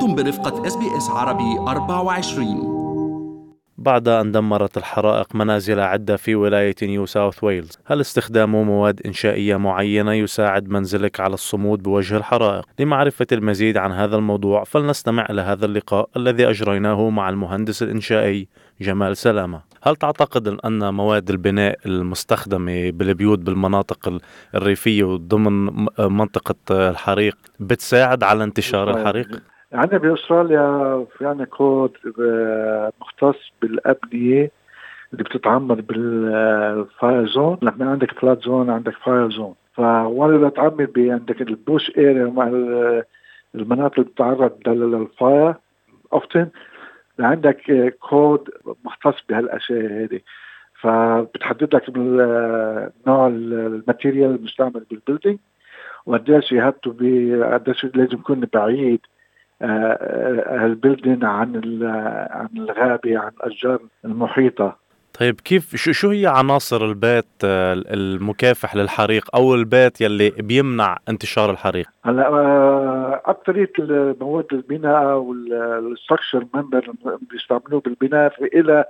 أنتم برفقة إس بي إس عربي 24 بعد أن دمرت الحرائق منازل عدة في ولاية نيو ساوث ويلز هل استخدام مواد إنشائية معينة يساعد منزلك على الصمود بوجه الحرائق؟ لمعرفة المزيد عن هذا الموضوع فلنستمع إلى هذا اللقاء الذي أجريناه مع المهندس الإنشائي جمال سلامة هل تعتقد أن مواد البناء المستخدمة بالبيوت بالمناطق الريفية وضمن منطقة الحريق بتساعد على انتشار. الحريق؟ عندنا بأستراليا في عندنا كود آه، مختص بالأبنية اللي بتتعمر بال fire zone نحن عندك flood zone عندك fire zone فوانا بتعمر عندك ال bush area مع المناطق اللي بتتعرض لل fire often عندك كود مختص بهالأشياء هذه فبتحدد لك نوع ال material المستعمل بال building وقديش بي قديش لازم يكون بعيد ال building عن عن الغابة عن الأشجار المحيطة طيب كيف شو شو هي عناصر البيت آه، المكافح للحريق أو البيت يلي بيمنع انتشار الحريق؟ هلا آه، اكثريه مواد البناء وال structure member بيستعملوه بالبناء في إلها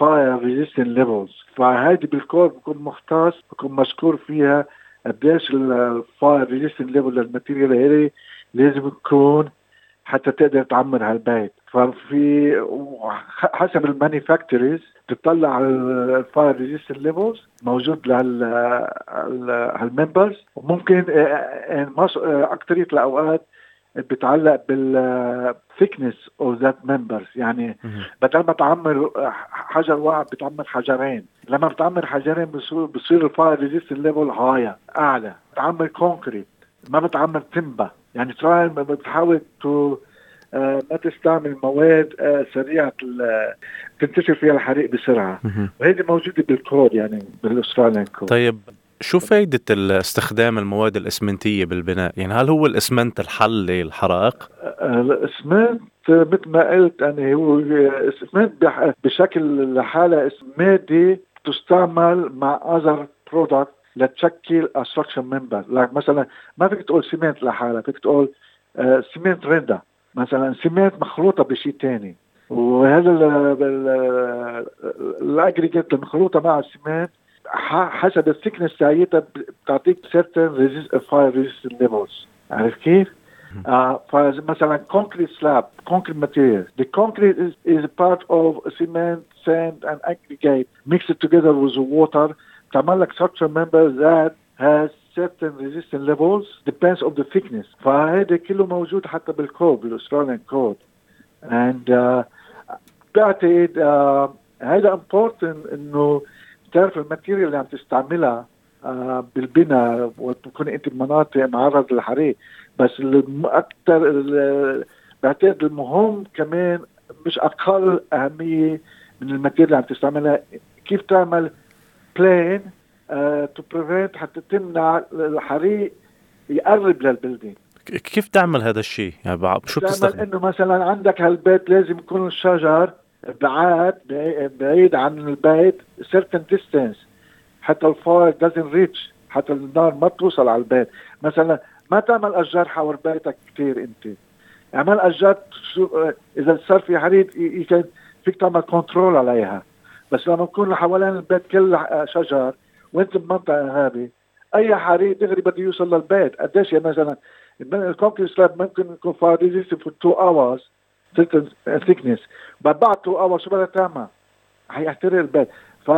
fire resistant levels فهيدي بالكود بكون مختص بكون مذكور فيها قديش ال fire resistant level لل material هذه لازم يكون حتى تقدر تعمر هالبيت. ففي حسب ال manufacturers تطلع على ال fire resistant levels موجود لهال members وممكن آه، آه، آه، اكثريه الاوقات بتعلق بال thickness of that members يعني بدل ما تعمر حجر واحد بتعمر حجرين. لما بتعمر حجرين بصير ال fire resistant level هاي أعلى. بتعمر concrete ما بتعمر timber يعني try بتحاول to آه، ما تستعمل مواد آه، سريعة تنتشر فيها الحريق بسرعة وهذه موجودة بالكود يعني بال Australian code طيب شو فايدة استخدام المواد الإسمنتية بالبناء؟ يعني هل هو الإسمنت الحل للحرائق؟ آه، الإسمنت مثل ما قلت أنا هو الإسمنت بشكل لحالة مادة تستعمل مع other product لتشكل structure member مثلا ما فيك تقول cement لحالها فيك تقول cement render مثلا cement مخلوطه بشيء ثاني وهذا ال aggregate المخلوطه مع ال cement حسب ال thickness تاعيتها بتعطيك certain fire resistant levels. عارف كيف؟ آه فمثلا concrete slab concrete material. The concrete is, is part of cement sand and aggregate mixed together with water. لك structure member that has certain resistance levels depends on the thickness. فهذا كله موجود حتى بالكود بالاستراليان كود and uh, بعتقد uh, هذا important إنه تعرف ال material اللي عم تستعملها uh, بالبناء وتكون أنت بمناطق معرض للحريق. بس الأكثر بعتقد المهم كمان مش أقل أهمية من ال material اللي عم تستعملها. كيف تعمل plan to prevent حتى تمنع الحريق يقرب لل building كيف تعمل هذا الشيء؟ يعني شو بتستخدم؟ إنه مثلا عندك هالبيت لازم يكون الشجر بعاد بعيد عن البيت certain distance حتى ال fire doesn't reach حتى النار ما توصل على البيت مثلا ما تعمل أشجار حول بيتك كثير أنت اعمل أشجار إذا صار في حريق فيك تعمل control عليها بس لما نكون حوالين البيت كل شجر وانت بمنطقة ارهابي أي حريق دغري بده يوصل للبيت قديش يا مثلا ال concrete slab ممكن يكون fire resist for two hours ثيكنس بعد بعد تو اورز شو بدها تعمل؟ حيحترق البيت ف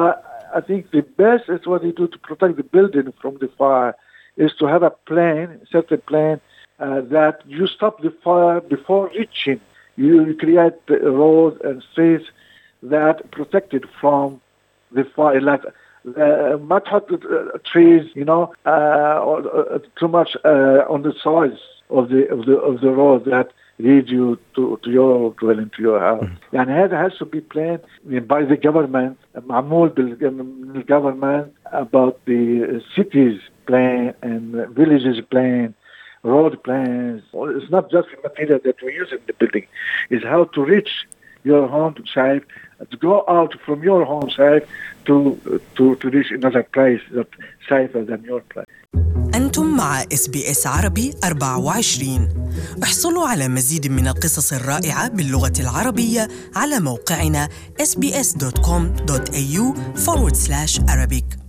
I think the best is what you do to protect the building from the fire is to have a plan, certain plan uh, that you stop the fire before reaching. You create roads and streets that protected from the fire. Like ما تحط trees you know uh, or, uh, too much uh, on the sides of the of the of the road that lead you to to your dwelling to your house mm. يعني هذا has to be planned by the government معمول بال government about the cities plan and villages plan road plans it's not just the material that we use in the building it's how to reach your home to save to go out from your home safe to to to reach another place that safer than your place. أنتم مع اس بي اس عربي 24 احصلوا على مزيد من القصص الرائعة باللغة العربية على موقعنا sbs.com.au forward slash Arabic